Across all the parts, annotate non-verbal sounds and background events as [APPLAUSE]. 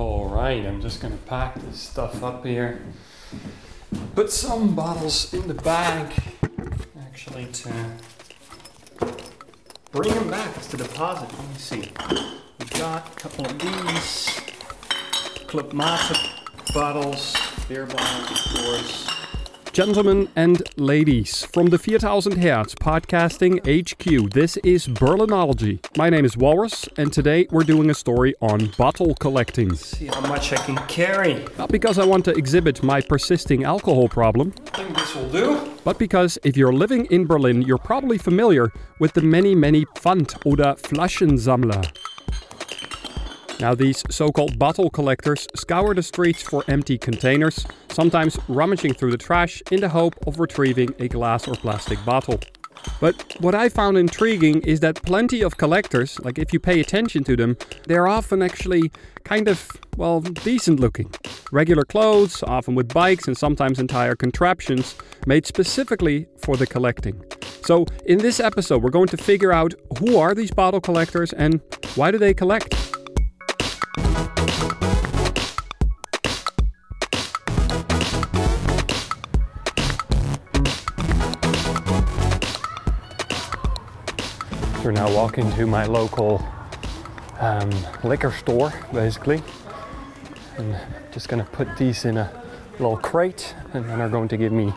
All right, I'm just gonna pack this stuff up here. Put some bottles in the bag, actually, to bring them back to deposit. Let me see. We've got a couple of these Club Mate bottles, beer bottles, of course. Gentlemen and ladies, from the 4000 Hertz Podcasting HQ, this is Berlinology. My name is Walrus, and today we're doing a story on bottle collecting. See how much I can carry. Not because I want to exhibit my persisting alcohol problem, I think this will do. but because if you're living in Berlin, you're probably familiar with the many, many Pfand oder Flaschensammler. Now, these so called bottle collectors scour the streets for empty containers, sometimes rummaging through the trash in the hope of retrieving a glass or plastic bottle. But what I found intriguing is that plenty of collectors, like if you pay attention to them, they're often actually kind of, well, decent looking. Regular clothes, often with bikes and sometimes entire contraptions, made specifically for the collecting. So, in this episode, we're going to figure out who are these bottle collectors and why do they collect? We're now walking to my local um, liquor store, basically. And just gonna put these in a little crate, and then they're going to give me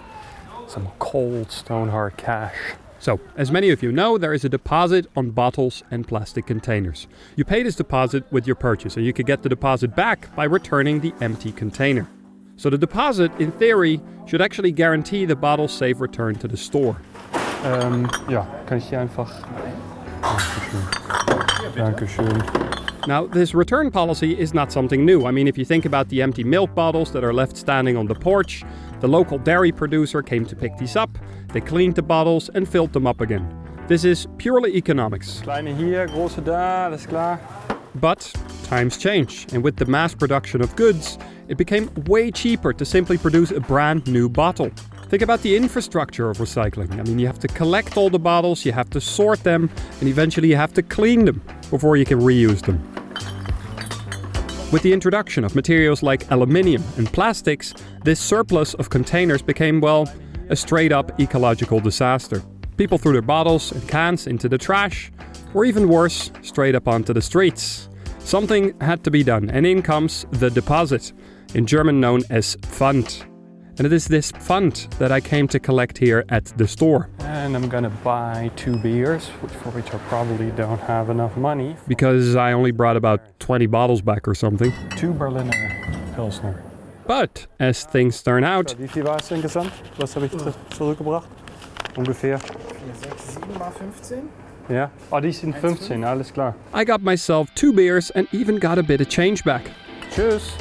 some cold stone hard cash. So, as many of you know, there is a deposit on bottles and plastic containers. You pay this deposit with your purchase, and you can get the deposit back by returning the empty container. So, the deposit, in theory, should actually guarantee the bottle's safe return to the store. Ähm, ja, kann ich hier einfach. Dankeschön. Now, this return policy is not something new. I mean, if you think about the empty milk bottles that are left standing on the porch, the local dairy producer came to pick these up, they cleaned the bottles and filled them up again. This is purely economics. Kleine hier, große da, klar. But times change, and with the mass production of goods, it became way cheaper to simply produce a brand new bottle. Think about the infrastructure of recycling. I mean, you have to collect all the bottles, you have to sort them, and eventually you have to clean them before you can reuse them. With the introduction of materials like aluminium and plastics, this surplus of containers became, well, a straight up ecological disaster. People threw their bottles and cans into the trash, or even worse, straight up onto the streets. Something had to be done, and in comes the deposit, in German known as Pfand. And it is this Pfand that I came to collect here at the store. And I'm gonna buy two beers, which, for which I probably don't have enough money. Because I only brought about 20 bottles back or something. Two Berliner Pilsner. But as things turn out, Wie viel war es insgesamt? Was habe ich zurückgebracht? Ungefähr. 6, 7 mal 15. Ja. Oh, die sind 15, alles klar. I got myself two beers and even got a bit of change back. Tschüss.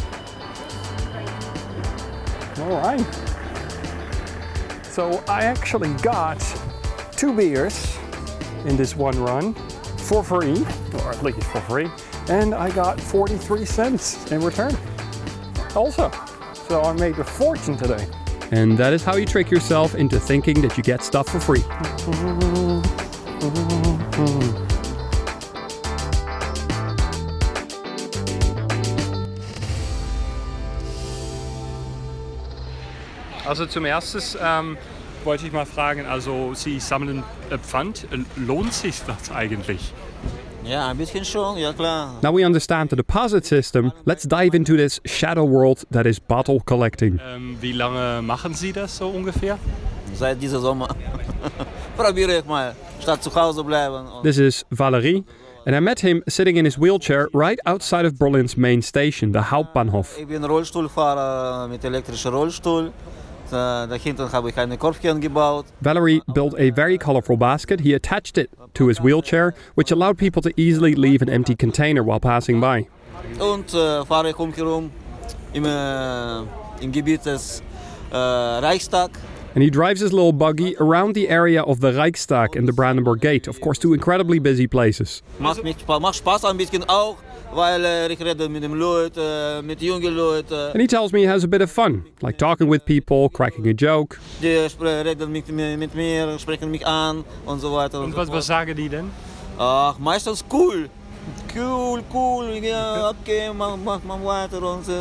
All right. So I actually got two beers in this one run for free, or at least for free, and I got 43 cents in return. Also, so I made a fortune today. And that is how you trick yourself into thinking that you get stuff for free. Mm-hmm. Mm-hmm. Mm-hmm. Also zum erstes ähm, wollte ich mal fragen, also Sie sammeln äh, Pfand, lohnt sich das eigentlich? Ja, ein bisschen schon, ja klar. Now we understand the deposit system, let's dive into this shadow world that is bottle collecting. Ähm, wie lange machen Sie das so ungefähr? Seit diesem Sommer. [LAUGHS] Probiere ich mal, statt zu Hause bleiben. This is Valerie, and I met him sitting in his wheelchair right outside of Berlin's main station, the Hauptbahnhof. ich bin Rollstuhlfahrer mit elektrischem Rollstuhl. Da, da hinten habe ich eine Korbchen gebaut. Valerie built a very colorful basket. He attached it to his wheelchair, which allowed people to easily leave an empty container while passing by. Und äh, fahre ich umherum im, äh, im Gebiet des äh, Reichstag. And he drives his little buggy around the area of the Reichstag and the Brandenburg Gate, of course, two incredibly busy places. Macht, mich, macht Spaß ein bisschen auch, weil äh, ich rede mit den Leuten, äh, mit jungen Leuten. And he tells me he has a bit of fun, like talking with people, cracking a joke. Die spre- reden mit, mir- mit mir, sprechen mich an und so weiter und, Und so was, fort. was sagen die denn? Ach, meistens cool. Cool, cool, ja, okay, man macht man weiter und äh,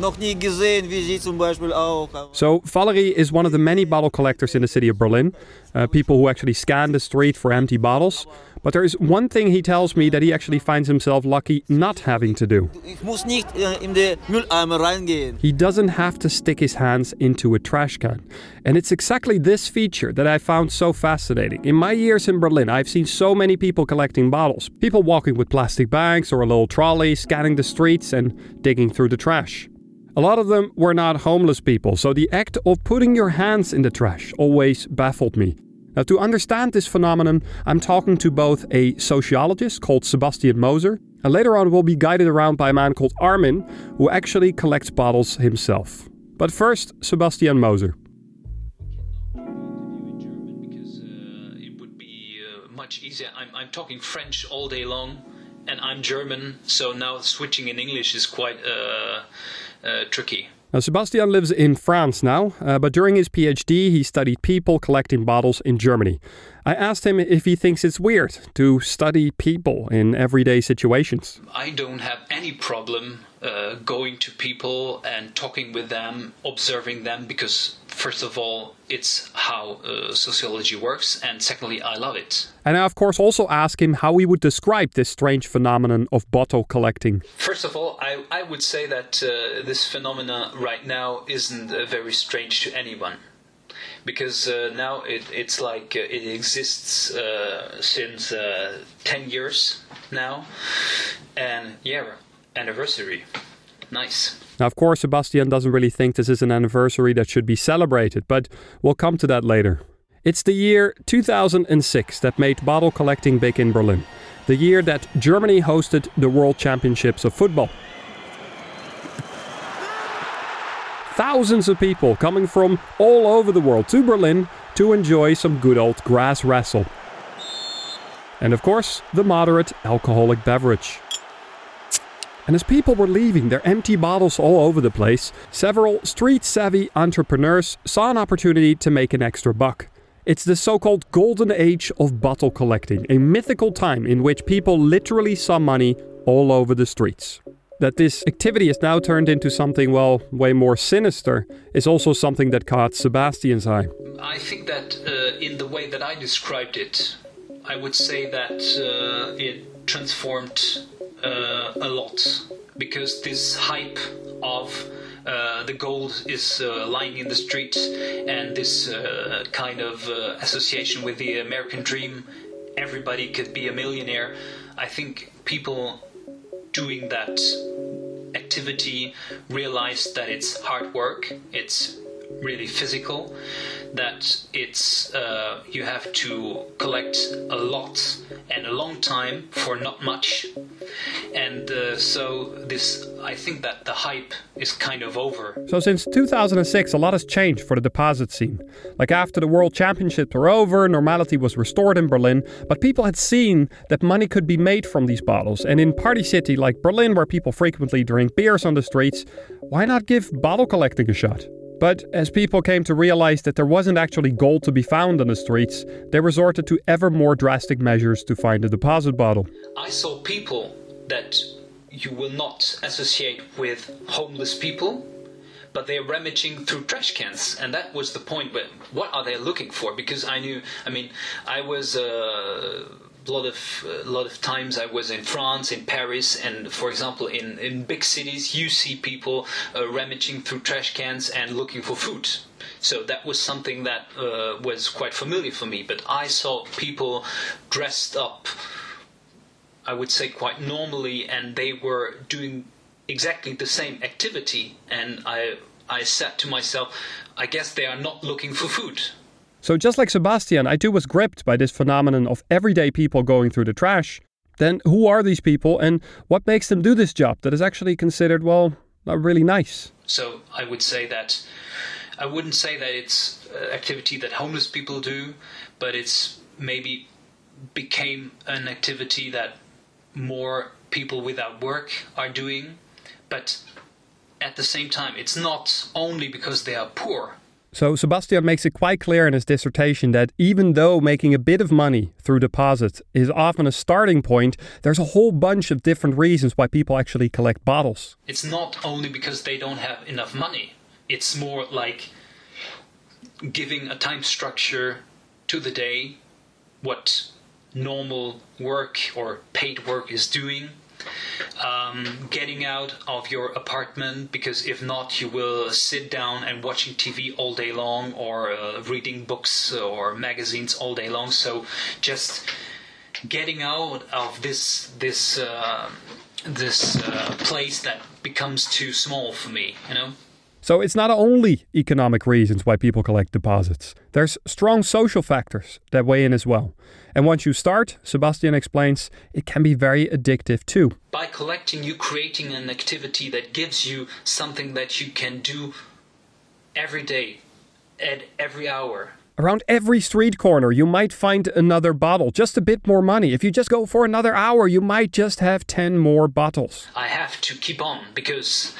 noch nie gesehen, wie sie zum Beispiel auch. So, Valerie is one of the many bottle collectors in the city of Berlin, uh, people who actually scan the street for empty bottles. But there is one thing he tells me that he actually finds himself lucky not having to do. Ich muss nicht äh, in den Mülleimer reingehen. He doesn't have to stick his hands into a trash can. And it's exactly this feature that I found so fascinating. In my years in Berlin, I've seen so many people collecting bottles. People walking with plastic bags or a little trolley, scanning the streets and digging through the trash. A lot of them were not homeless people, so the act of putting your hands in the trash always baffled me. Now, to understand this phenomenon, I'm talking to both a sociologist called Sebastian Moser, and later on, we'll be guided around by a man called Armin, who actually collects bottles himself. But first, Sebastian Moser. uh, uh, much easier. I'm, I'm talking French all day long, and I'm German, so now switching in English is quite uh, uh, tricky. Now, Sebastian lives in France now, uh, but during his PhD, he studied people collecting bottles in Germany. I asked him if he thinks it's weird to study people in everyday situations. I don't have any problem uh, going to people and talking with them, observing them, because first of all, it's how uh, sociology works, and secondly, I love it. And I, of course, also asked him how he would describe this strange phenomenon of bottle collecting. First of all, I, I would say that uh, this phenomenon right now isn't uh, very strange to anyone. Because uh, now it, it's like uh, it exists uh, since uh, 10 years now. And yeah, anniversary. Nice. Now, of course, Sebastian doesn't really think this is an anniversary that should be celebrated, but we'll come to that later. It's the year 2006 that made bottle collecting big in Berlin. The year that Germany hosted the World Championships of Football. Thousands of people coming from all over the world to Berlin to enjoy some good old grass wrestle. And of course, the moderate alcoholic beverage. And as people were leaving their empty bottles all over the place, several street savvy entrepreneurs saw an opportunity to make an extra buck. It's the so called golden age of bottle collecting, a mythical time in which people literally saw money all over the streets. That this activity has now turned into something, well, way more sinister is also something that caught Sebastian's eye. I think that uh, in the way that I described it, I would say that uh, it transformed uh, a lot because this hype of uh, the gold is uh, lying in the street and this uh, kind of uh, association with the American dream, everybody could be a millionaire. I think people doing that activity realized that it's hard work, it's really physical, that it's uh, you have to collect a lot and a long time for not much, and uh, so this I think that the hype is kind of over. So, since 2006, a lot has changed for the deposit scene. Like after the World Championships were over, normality was restored in Berlin, but people had seen that money could be made from these bottles. And in party city like Berlin, where people frequently drink beers on the streets, why not give bottle collecting a shot? But as people came to realize that there wasn't actually gold to be found on the streets, they resorted to ever more drastic measures to find a deposit bottle. I saw people that you will not associate with homeless people, but they're rummaging through trash cans, and that was the point. But what are they looking for? Because I knew, I mean, I was. Uh, lot of a lot of times I was in France, in Paris, and for example, in, in big cities, you see people uh, rummaging through trash cans and looking for food. So that was something that uh, was quite familiar for me. But I saw people dressed up I would say quite normally, and they were doing exactly the same activity. And I, I said to myself, I guess they are not looking for food. So, just like Sebastian, I too was gripped by this phenomenon of everyday people going through the trash. Then, who are these people and what makes them do this job that is actually considered, well, not really nice? So, I would say that I wouldn't say that it's uh, activity that homeless people do, but it's maybe became an activity that more people without work are doing. But at the same time, it's not only because they are poor. So Sebastian makes it quite clear in his dissertation that even though making a bit of money through deposits is often a starting point, there's a whole bunch of different reasons why people actually collect bottles. It's not only because they don't have enough money. It's more like giving a time structure to the day, what normal work or paid work is doing, um, getting out of your apartment because if not, you will sit down and watching TV all day long or uh, reading books or magazines all day long. So just getting out of this this uh, this uh, place that becomes too small for me, you know. So it's not only economic reasons why people collect deposits. There's strong social factors that weigh in as well. And once you start, Sebastian explains, it can be very addictive too. By collecting, you creating an activity that gives you something that you can do every day, at every hour. Around every street corner, you might find another bottle, just a bit more money. If you just go for another hour, you might just have 10 more bottles. I have to keep on because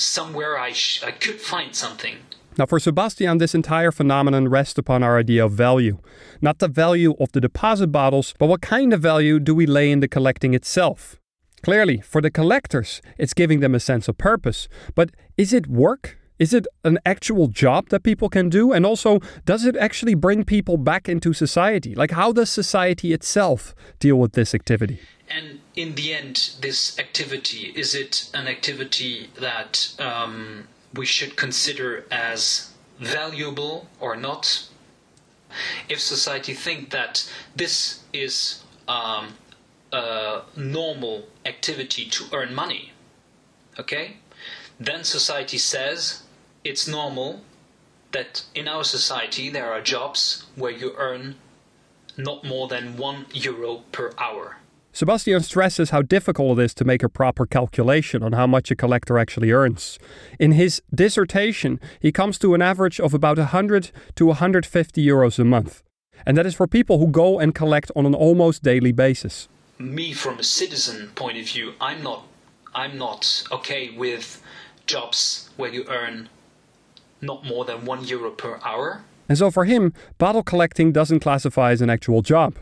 somewhere I, sh- I could find something. Now, for Sebastian, this entire phenomenon rests upon our idea of value. Not the value of the deposit bottles, but what kind of value do we lay in the collecting itself? Clearly, for the collectors, it's giving them a sense of purpose. But is it work? Is it an actual job that people can do? And also, does it actually bring people back into society? Like, how does society itself deal with this activity? And in the end, this activity is it an activity that um, we should consider as valuable or not? If society think that this is um, a normal activity to earn money, okay, then society says it's normal that in our society there are jobs where you earn not more than one euro per hour. Sebastian stresses how difficult it is to make a proper calculation on how much a collector actually earns. In his dissertation, he comes to an average of about 100 to 150 euros a month. And that is for people who go and collect on an almost daily basis. Me from a citizen point of view, I'm not I'm not okay with jobs where you earn not more than 1 euro per hour. And so for him, bottle collecting doesn't classify as an actual job.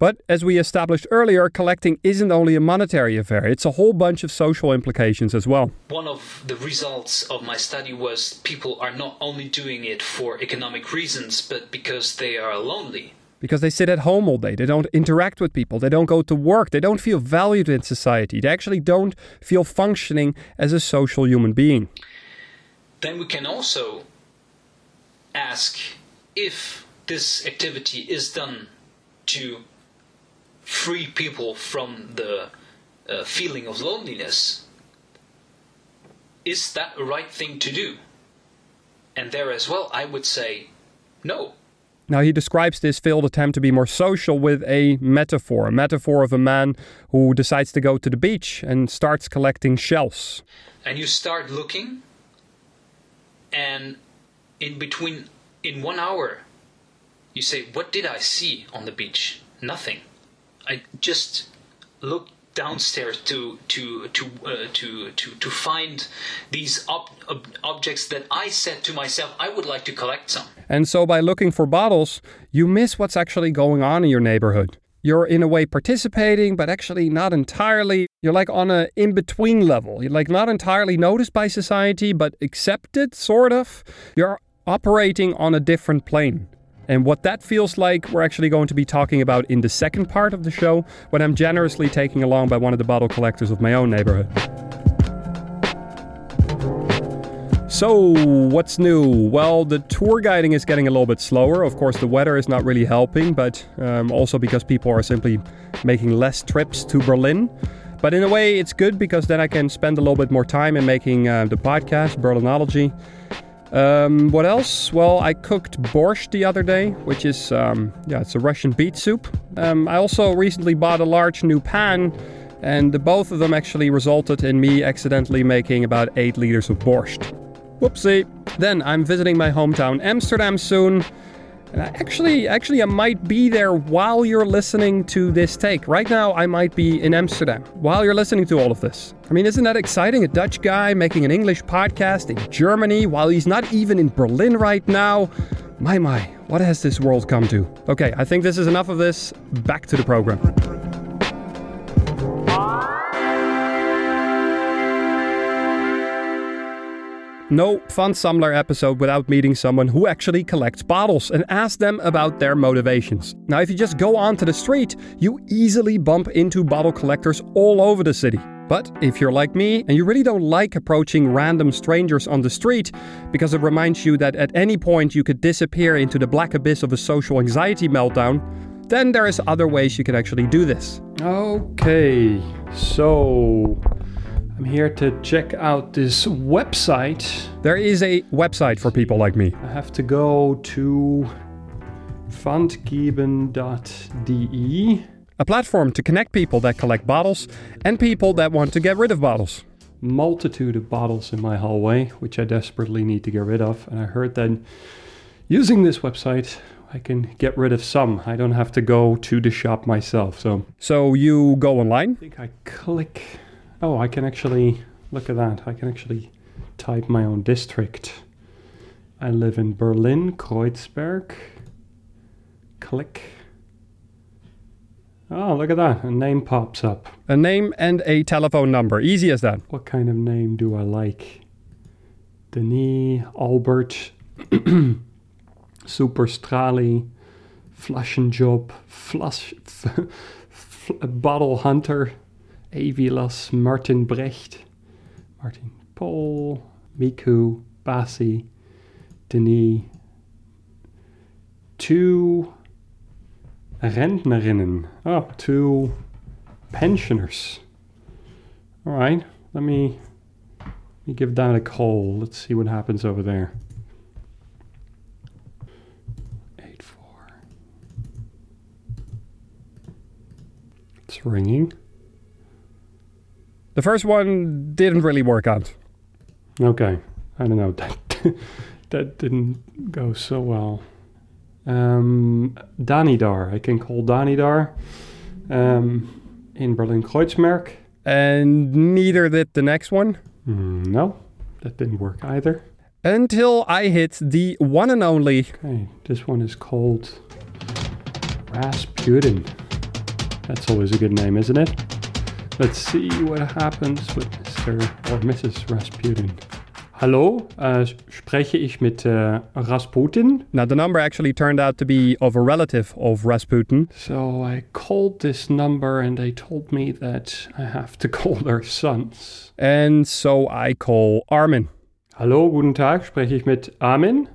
But as we established earlier, collecting isn't only a monetary affair, it's a whole bunch of social implications as well. One of the results of my study was people are not only doing it for economic reasons, but because they are lonely. Because they sit at home all day, they don't interact with people, they don't go to work, they don't feel valued in society, they actually don't feel functioning as a social human being. Then we can also ask if this activity is done to free people from the uh, feeling of loneliness, is that a right thing to do? And there as well, I would say no. Now, he describes this failed attempt to be more social with a metaphor, a metaphor of a man who decides to go to the beach and starts collecting shells. And you start looking, and in between, in one hour, you say, What did I see on the beach? Nothing. I just looked downstairs to to to uh, to to to find these ob- ob- objects that I said to myself I would like to collect some. And so, by looking for bottles, you miss what's actually going on in your neighborhood. You're in a way participating, but actually not entirely. You're like on a in between level. You're like not entirely noticed by society, but accepted, sort of. You're operating on a different plane. And what that feels like, we're actually going to be talking about in the second part of the show, when I'm generously taken along by one of the bottle collectors of my own neighborhood. So, what's new? Well, the tour guiding is getting a little bit slower. Of course, the weather is not really helping, but um, also because people are simply making less trips to Berlin. But in a way, it's good because then I can spend a little bit more time in making uh, the podcast, Berlinology. Um, what else? Well, I cooked borscht the other day, which is, um, yeah, it's a Russian beet soup. Um, I also recently bought a large new pan, and the both of them actually resulted in me accidentally making about 8 liters of borscht. Whoopsie. Then I'm visiting my hometown Amsterdam soon, And I actually, actually, I might be there while you're listening to this take. Right now, I might be in Amsterdam while you're listening to all of this. I mean, isn't that exciting? A Dutch guy making an English podcast in Germany while he's not even in Berlin right now. My, my, what has this world come to? Okay, I think this is enough of this. Back to the program. No Pfandsammler episode without meeting someone who actually collects bottles and ask them about their motivations. Now, if you just go onto the street, you easily bump into bottle collectors all over the city. But if you're like me and you really don't like approaching random strangers on the street because it reminds you that at any point you could disappear into the black abyss of a social anxiety meltdown, then there is other ways you can actually do this. Okay, so I'm here to check out this website. There is a website for people like me. I have to go to pfandgeben.de. A platform to connect people that collect bottles and people that want to get rid of bottles. Multitude of bottles in my hallway, which I desperately need to get rid of. And I heard that using this website, I can get rid of some. I don't have to go to the shop myself. So So you go online, I think I click. Oh, I can actually look at that. I can actually type my own district. I live in Berlin, Kreuzberg. Click. Oh, look at that. A name pops up. a name and a telephone number. Easy as that. What kind of name do I like? Denis, Albert, Superstrali, Flaschenjob, Flash, [LAUGHS] f- f- Bottle Hunter, Avilas, Martin Brecht, Martin Paul, Miku, Bassi, Denis. Two Rentnerinnen. Oh, two pensioners. All right, let me let me give that a call. Let's see what happens over there. Eight four. It's ringing. The first one didn't really work out. Okay, I don't know [LAUGHS] that that didn't go so well. Um, Danidar, I can call Danidar. Um, in Berlin Kreuzberg. And neither did the next one. Mm, no, that didn't work either. Until I hit the one and only. Okay, this one is called Rasputin. That's always a good name, isn't it? Let's see what happens with Mr. or Mrs. Rasputin. Hello, äh, uh, spreche ich mit äh, Rasputin? Now, the number actually turned out to be of a relative of Rasputin. So I called this number and they told me that I have to [LAUGHS] call their sons. And so I call Armin. Hallo, guten Tag, spreche ich mit Armin?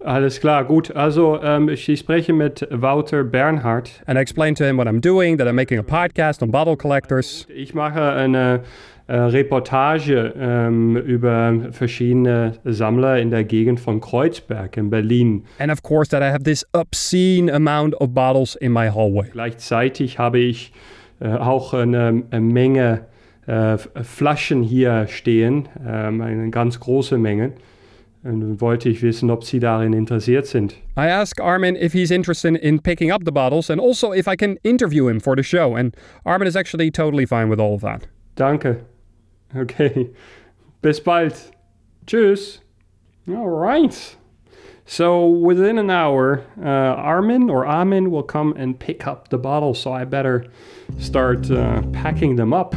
Alles klar, gut. Also, ähm, ich spreche mit Wouter Bernhard. And I explain to him what I'm doing, that I'm making a podcast on bottle collectors. Ich mache eine äh, Reportage ähm, über verschiedene Sammler in der Gegend von Kreuzberg in Berlin. And of course, that I have this obscene amount of bottles in my hallway. Gleichzeitig habe ich äh, auch eine, eine Menge äh, Flaschen hier stehen, ähm, eine ganz große Menge. Wollte ich wissen, ob Sie darin interessiert sind. I ask Armin if he's interested in picking up the bottles and also if I can interview him for the show. And Armin is actually totally fine with all of that. Danke. Okay. Bis bald. Tschüss. All right. So within an hour, uh, Armin or Amin will come and pick up the bottles. So I better start uh, packing them up.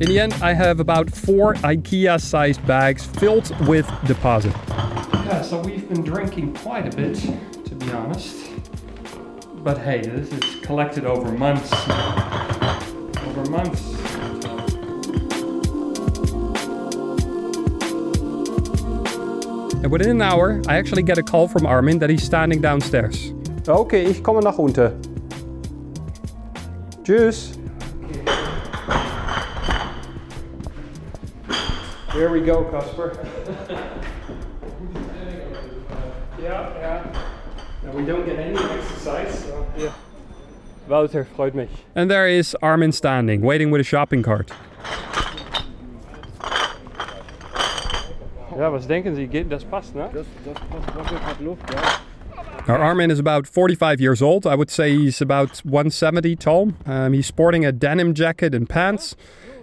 In the end, I have about four IKEA sized bags filled with deposit. Yeah, so we've been drinking quite a bit, to be honest. But hey, this is collected over months. Over months. And within an hour, I actually get a call from Armin that he's standing downstairs. Okay, ich komme nach unten. Tschüss. Here we go, Casper. ja, ja. Now we don't get any exercise, so yeah. Wouter, freut mich. And there is Armin standing, waiting with a shopping cart. Ja, was denken Sie? Geht, das passt, ne? Das, das wackelt hat Luft, ja. Now, Armin is about 45 years old. I would say he's about 170 tall. Um, he's sporting a denim jacket and pants.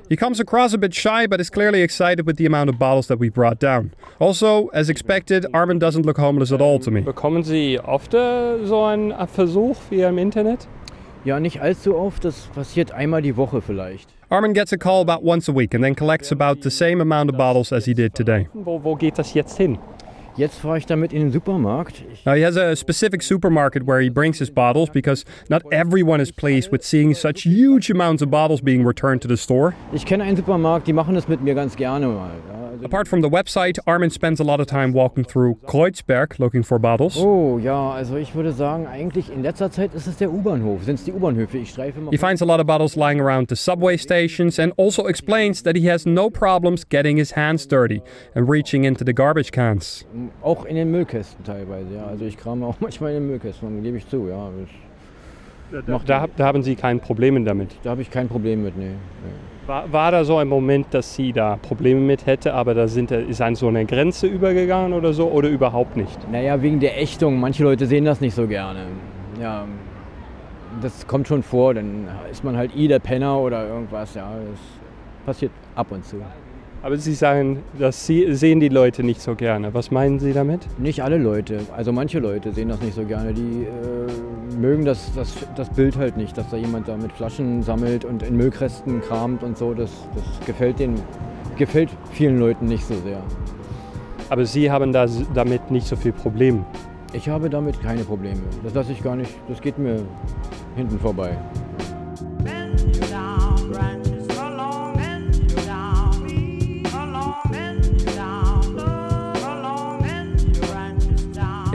He comes across a bit shy, but is clearly excited with the amount of bottles that we brought down. Also, as expected, Armin doesn't look homeless at all to me. Bekommen Sie oft so einen Versuch wie im Internet? Ja, nicht allzu oft, das passiert einmal die Woche vielleicht. Armin gets a call about once a week and then collects about the same amount of bottles as he did today. Wo, wo geht das jetzt hin? Jetzt fahre ich damit in den Supermarkt. Now, he has a specific supermarket where he brings his bottles because not everyone is pleased with seeing such huge amounts of bottles being returned to the store. ich kenne einen Supermarkt, die machen das mit mir ganz gerne mal. Apart from the website, Armin spends a lot of time walking through Kreuzberg looking for bottles. oh ja, also ich würde sagen, eigentlich in letzter Zeit ist es der U-Bahnhof. Sind es die U-Bahnhöfe? Ich streife mal. He finds a lot of bottles lying around the subway stations and also explains that he has no problems getting his hands dirty and reaching into the garbage cans. Mm, Auch in den Müllkästen teilweise, ja. Also ich krame auch [LAUGHS] manchmal in den Müllkästen, gebe ich zu, ja. Das, Noch da, da haben Sie kein Problem damit. da habe ich kein Problem mit, nee. nee. War, war da so ein Moment, dass sie da Probleme mit hätte, aber da sind, ist an so eine Grenze übergegangen oder so oder überhaupt nicht? Naja, wegen der Ächtung. Manche Leute sehen das nicht so gerne. Ja, das kommt schon vor. Dann ist man halt i der Penner oder irgendwas. Ja, das passiert ab und zu. Aber Sie sagen, das sie, sehen die Leute nicht so gerne. Was meinen Sie damit? Nicht alle Leute, also manche Leute sehen das nicht so gerne. Die äh, mögen das, das, das Bild halt nicht, dass da jemand da mit Flaschen sammelt und in Müllkästen kramt und so. Das, das gefällt denen, gefällt vielen Leuten nicht so sehr. Aber Sie haben da, damit nicht so viel Problem. Ich habe damit keine Probleme. Das lasse ich gar nicht, das geht mir hinten vorbei.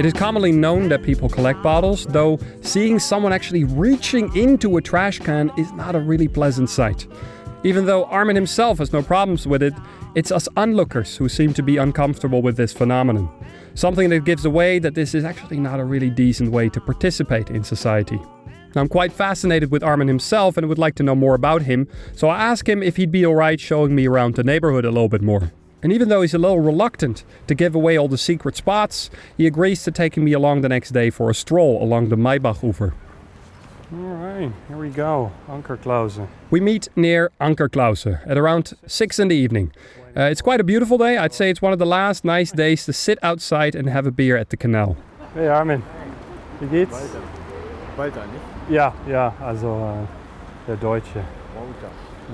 It is commonly known that people collect bottles, though seeing someone actually reaching into a trash can is not a really pleasant sight. Even though Armin himself has no problems with it, it's us onlookers who seem to be uncomfortable with this phenomenon. Something that gives away that this is actually not a really decent way to participate in society. I'm quite fascinated with Armin himself and would like to know more about him, so I asked him if he'd be alright showing me around the neighborhood a little bit more. And even though he's a little reluctant to give away all the secret spots, he agrees to taking me along the next day for a stroll along the Maybach-Ufer. All right, here we go. Ankerklausen. We meet near Ankerklause at around 6 in the evening. Uh, it's quite a beautiful day. I'd say it's one of the last nice days to sit outside and have a beer at the canal. Hey Armin, wie geht's? Walter, nicht? Ja, ja, also äh, der Deutsche.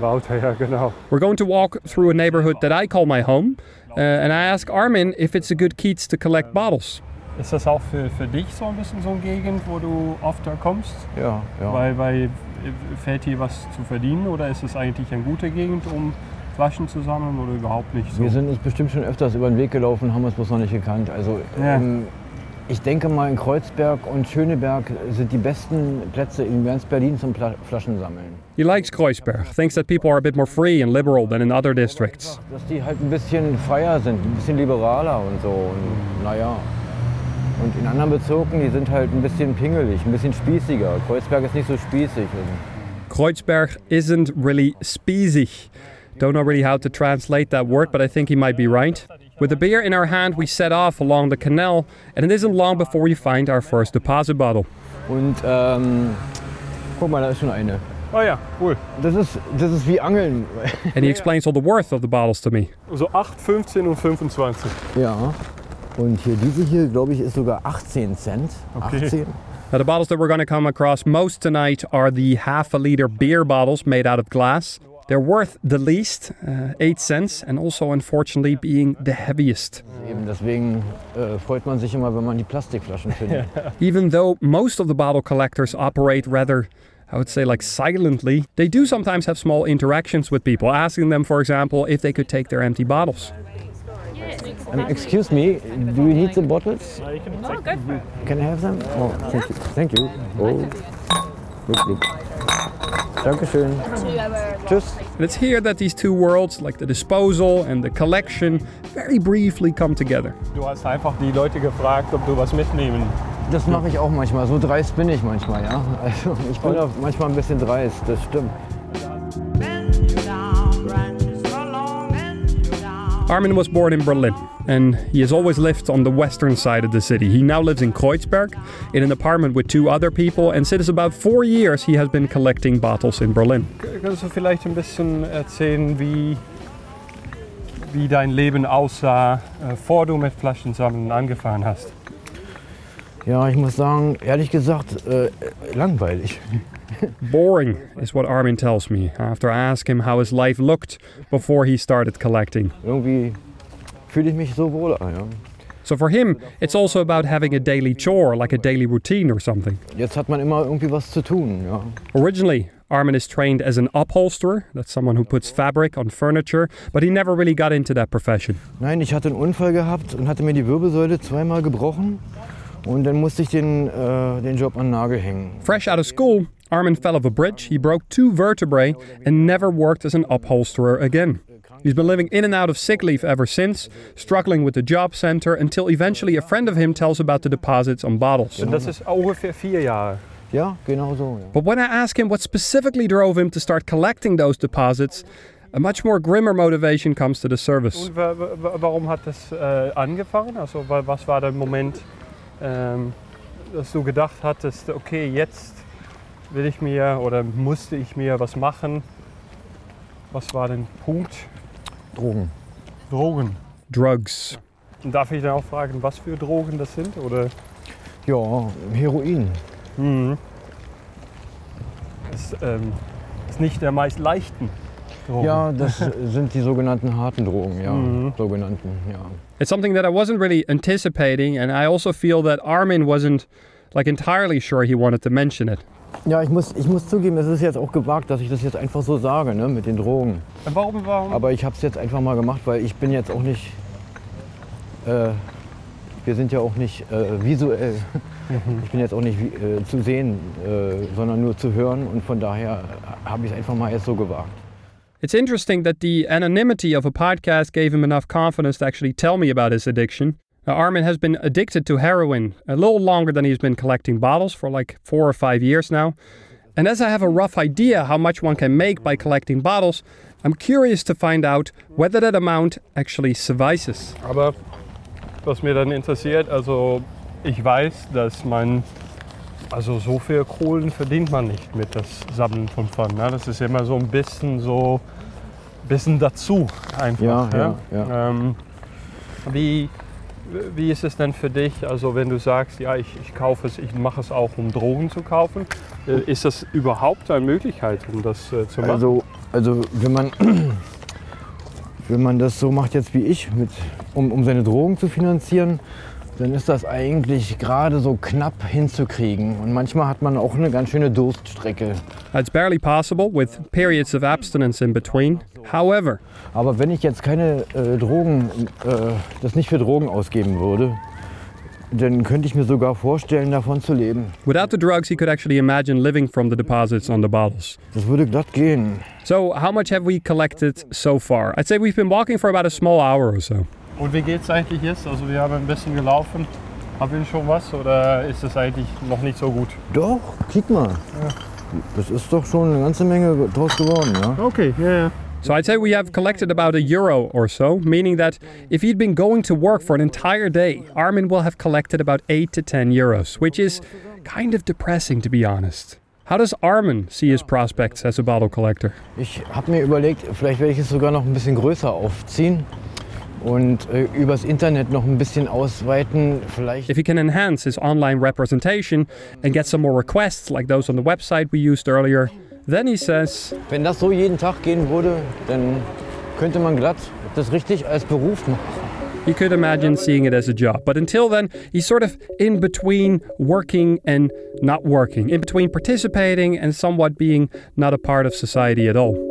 Wouter, ja genau. We're going to walk through a neighborhood that I call my home, uh, and I ask Armin if it's a good Keats to collect bottles. Ist das auch für, für dich so ein bisschen so eine Gegend, wo du oft da kommst? Ja, ja. Weil, weil äh, fällt dir was zu verdienen oder ist es eigentlich eine gute Gegend, um Flaschen zu sammeln oder überhaupt nicht so? Wir sind uns bestimmt schon öfters über den Weg gelaufen, haben uns bloß noch nicht gekannt. Also Ja. ähm, ich denke mal, in Kreuzberg und Schöneberg sind die besten Plätze in ganz Berlin zum Flaschensammeln. He likes Kreuzberg, thinks that people are a bit more free and liberal than in other districts. Dass die halt ein bisschen freier sind, ein bisschen liberaler und so. Und, naja. Und in anderen Bezirken, die sind halt ein bisschen pingelig, ein bisschen spießiger. Kreuzberg ist nicht so spießig. Kreuzberg isn't really spießig. Don't know really how to translate that word, but I think he might be right. With the beer in our hand, we set off along the canal, and it isn't long before we find our first deposit bottle. Und ähm, guck mal, da ist schon eine. Oh ja, cool. Das ist, das ist wie Angeln. And he explains all the worth of the bottles to me. So 8, 15 und 25. Ja. Und hier, diese hier, glaube ich, ist sogar 18 Cent. Okay. 18. Now, the bottles that we're going to come across most tonight are the half a liter beer bottles made out of glass. They're worth the least, uh, 8 cents, and also, unfortunately, being the heaviest. Eben deswegen äh, freut man sich immer, wenn man die Plastikflaschen findet. [LAUGHS] Even though most of the bottle collectors operate rather, I would say, like silently, they do sometimes have small interactions with people, asking them, for example, if they could take their empty bottles. Um, excuse me, do you need the bottles? Oh, go for it. Can I have them? Oh, thank you. Thank you. Oh, look, look. Dankeschön. Tschüss. And it's here that these two worlds, like the disposal and the collection, very briefly come together. Du hast einfach die Leute gefragt, ob du was mitnehmen. Das mache ich auch manchmal. So dreist bin ich manchmal, ja. Also ich bin auch manchmal ein bisschen dreist, das stimmt. Armin was born in Berlin, and he has always lived on the western side of the city. He now lives in Kreuzberg in an apartment with two other people, and since about four years he has been collecting bottles in Berlin. Kannst du vielleicht ein bisschen erzählen, wie, wie dein Leben aussah, äh, vor du mit Flaschensammeln angefangen hast? Ja, ich muss sagen, ehrlich gesagt, äh, langweilig. Boring is what Armin tells me after I ask him how his life looked before he started collecting. Irgendwie fühle ich mich so wohl. Ja. So for him, it's also about having a daily chore, like a daily routine or something. Jetzt hat man immer irgendwie was zu tun. Ja. Originally, Armin is trained as an upholsterer, that's someone who puts fabric on furniture, but he never really got into that profession. Nein, ich hatte einen Unfall gehabt und hatte mir die Wirbelsäule zweimal gebrochen. Und dann musste ich den, äh, den Job an Nagel hängen. Fresh out of school, Armin fell off a bridge, he broke two vertebrae, and never worked as an upholsterer again. He's been living in and out of sick leave ever since, struggling with the job center until eventually a friend of him tells about the deposits on bottles. Und das ist ungefähr vier Jahre. Ja, genau so. Ja. But when I ask him what specifically drove him to start collecting those deposits, a much more grimmer motivation comes to the service. Und wa wa warum hat das äh, angefangen? Also was war der Moment, ähm, dass du gedacht hattest, okay, jetzt will ich mir oder musste ich mir was machen? Was war der Punkt? Drogen. Drogen. Drugs. Und darf ich dann auch fragen, was für Drogen das sind? Oder Ja, Heroin. mhm. ist, ähm, ist nicht der meist leichten Drogen. Ja, das [LAUGHS] sind die sogenannten harten Drogen. Ja, sogenannten, ja. It's something that I wasn't really anticipating, and I also feel that Armin wasn't like entirely sure he wanted to mention it. Ja, ich muss, ich muss zugeben, es ist jetzt auch gewagt, dass ich das jetzt einfach so sage, ne, mit den Drogen. Warum, warum? Aber ich habe es jetzt einfach mal gemacht, weil ich bin jetzt auch nicht, äh, wir sind ja auch nicht äh, visuell. Ich bin jetzt auch nicht äh, zu sehen, äh, sondern nur zu hören und von daher habe ich es einfach mal jetzt so gewagt. It's interesting that the anonymity of a podcast gave him enough confidence to actually tell me about his addiction. Now, Armin has been addicted to heroin a little longer than he's been collecting bottles for like four or five years now. And as I have a rough idea how much one can make by collecting bottles, I'm curious to find out whether that amount actually suffices. Aber was mir dann interessiert, also ich weiß, dass man, also so viel Kohlen verdient man nicht mit das Sammeln von Pfannen. Ne? Das ist immer so ein bisschen so, bisschen dazu einfach. Ja, ja, ja. Ähm, wie, wie ist es denn für dich, also wenn du sagst, ja, ich, ich kaufe es, ich mache es auch, um Drogen zu kaufen, äh, ist das überhaupt eine Möglichkeit, um das äh, zu machen? Also, also wenn, man, [CLEARS THROAT] wenn man das so macht jetzt wie ich, mit, um, um seine Drogen zu finanzieren, dann ist das eigentlich gerade so knapp hinzukriegen. Und manchmal hat man auch eine ganz schöne Durststrecke. It's barely possible with periods of abstinence in between. However, Aber wenn ich jetzt keine äh, Drogen, äh, das nicht für Drogen ausgeben würde, dann könnte ich mir sogar vorstellen, davon zu leben. without the drugs, he could actually imagine living from the deposits on the bottles. Das würde glatt gehen. So, how much have we collected so far? I'd say we've been walking for about a small hour or so. Und wie geht's eigentlich jetzt? Also wir haben ein bisschen gelaufen. Haben wir schon was oder ist es eigentlich noch nicht so gut? Doch, kick mal. Das ist doch schon eine ganze Menge draus geworden, ja? Okay, ja, ja. So, I'd say we have collected about a euro or so, meaning that if he'd been going to work for an entire day, Armin will have collected about 8 to 10 euros, which is kind of depressing to be honest. How does Armin see his prospects as a bottle collector? Ich habe mir überlegt, vielleicht werde ich es sogar noch ein bisschen größer aufziehen und äh, übers Internet noch ein bisschen ausweiten. Vielleicht If he can enhance his online representation and get some more requests like those on the website we used earlier, then he says, Wenn das so jeden Tag gehen würde, dann könnte man glatt das richtig als Beruf machen. he could imagine seeing it as a job. But until then, he's sort of in between working and not working, in between participating and somewhat being not a part of society at all.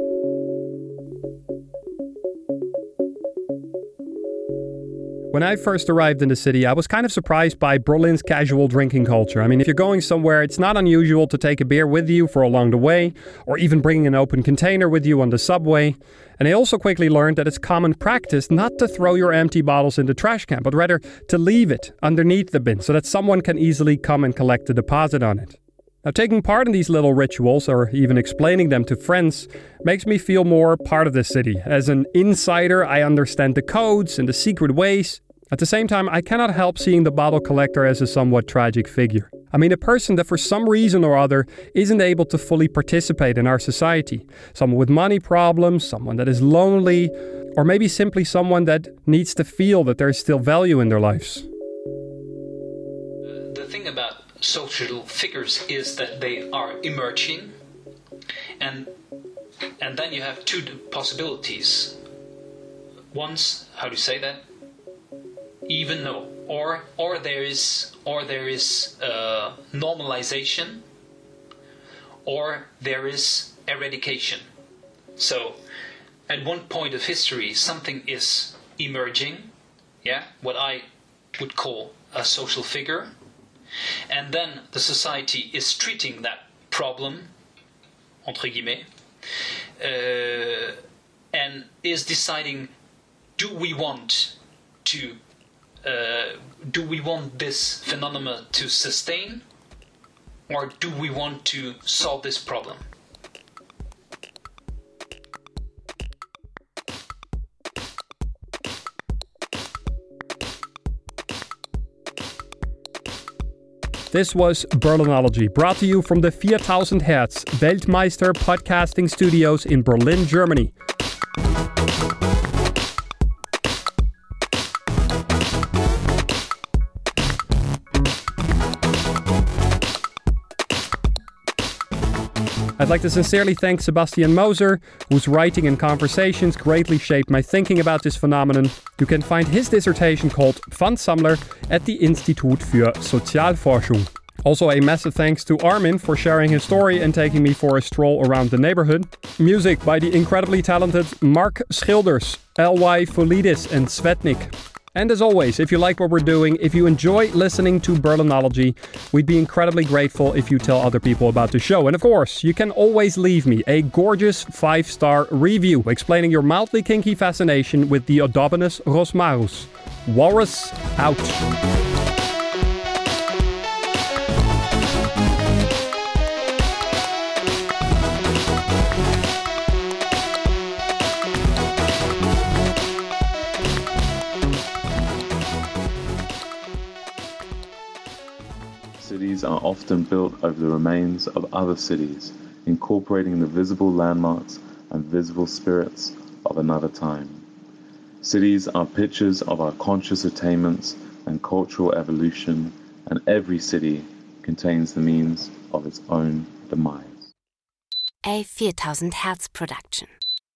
When I first arrived in the city, I was kind of surprised by Berlin's casual drinking culture. I mean, if you're going somewhere, it's not unusual to take a beer with you for along the way, or even bringing an open container with you on the subway. And I also quickly learned that it's common practice not to throw your empty bottles in the trash can, but rather to leave it underneath the bin so that someone can easily come and collect the deposit on it. Now, taking part in these little rituals, or even explaining them to friends, makes me feel more part of this city. As an insider, I understand the codes and the secret ways. At the same time, I cannot help seeing the bottle collector as a somewhat tragic figure. I mean, a person that for some reason or other isn't able to fully participate in our society. Someone with money problems, someone that is lonely, or maybe simply someone that needs to feel that there is still value in their lives. The thing about social figures is that they are emerging, and and then you have two possibilities. Once, how do you say that? Even no, or or there is or there is uh, normalization, or there is eradication. So, at one point of history, something is emerging, yeah, what I would call a social figure, and then the society is treating that problem, entre guillemets, uh, and is deciding do we want to uh, do we want this phenomenon to sustain or do we want to solve this problem This was Berlinology, brought to you from the 4000 Hertz Weltmeister podcasting studios in Berlin, Germany. I'd like to sincerely thank Sebastian Moser, whose writing and conversations greatly shaped my thinking about this phenomenon. You can find his dissertation called Pfandsammler at the Institut für Sozialforschung. Also, a massive thanks to Armin for sharing his story and taking me for a stroll around the neighborhood. Music by the incredibly talented Mark Schilders, L.Y. Folidis, and Svetnik. And as always, if you like what we're doing, if you enjoy listening to Berlinology, we'd be incredibly grateful if you tell other people about the show. And of course, you can always leave me a gorgeous five star review explaining your mildly kinky fascination with the Odobenus rosmarus. Walrus out. Cities are often built over the remains of other cities, incorporating the visible landmarks and visible spirits of another time. Cities are pictures of our conscious attainments and cultural evolution, and every city contains the means of its own demise. A 4000 Hertz production.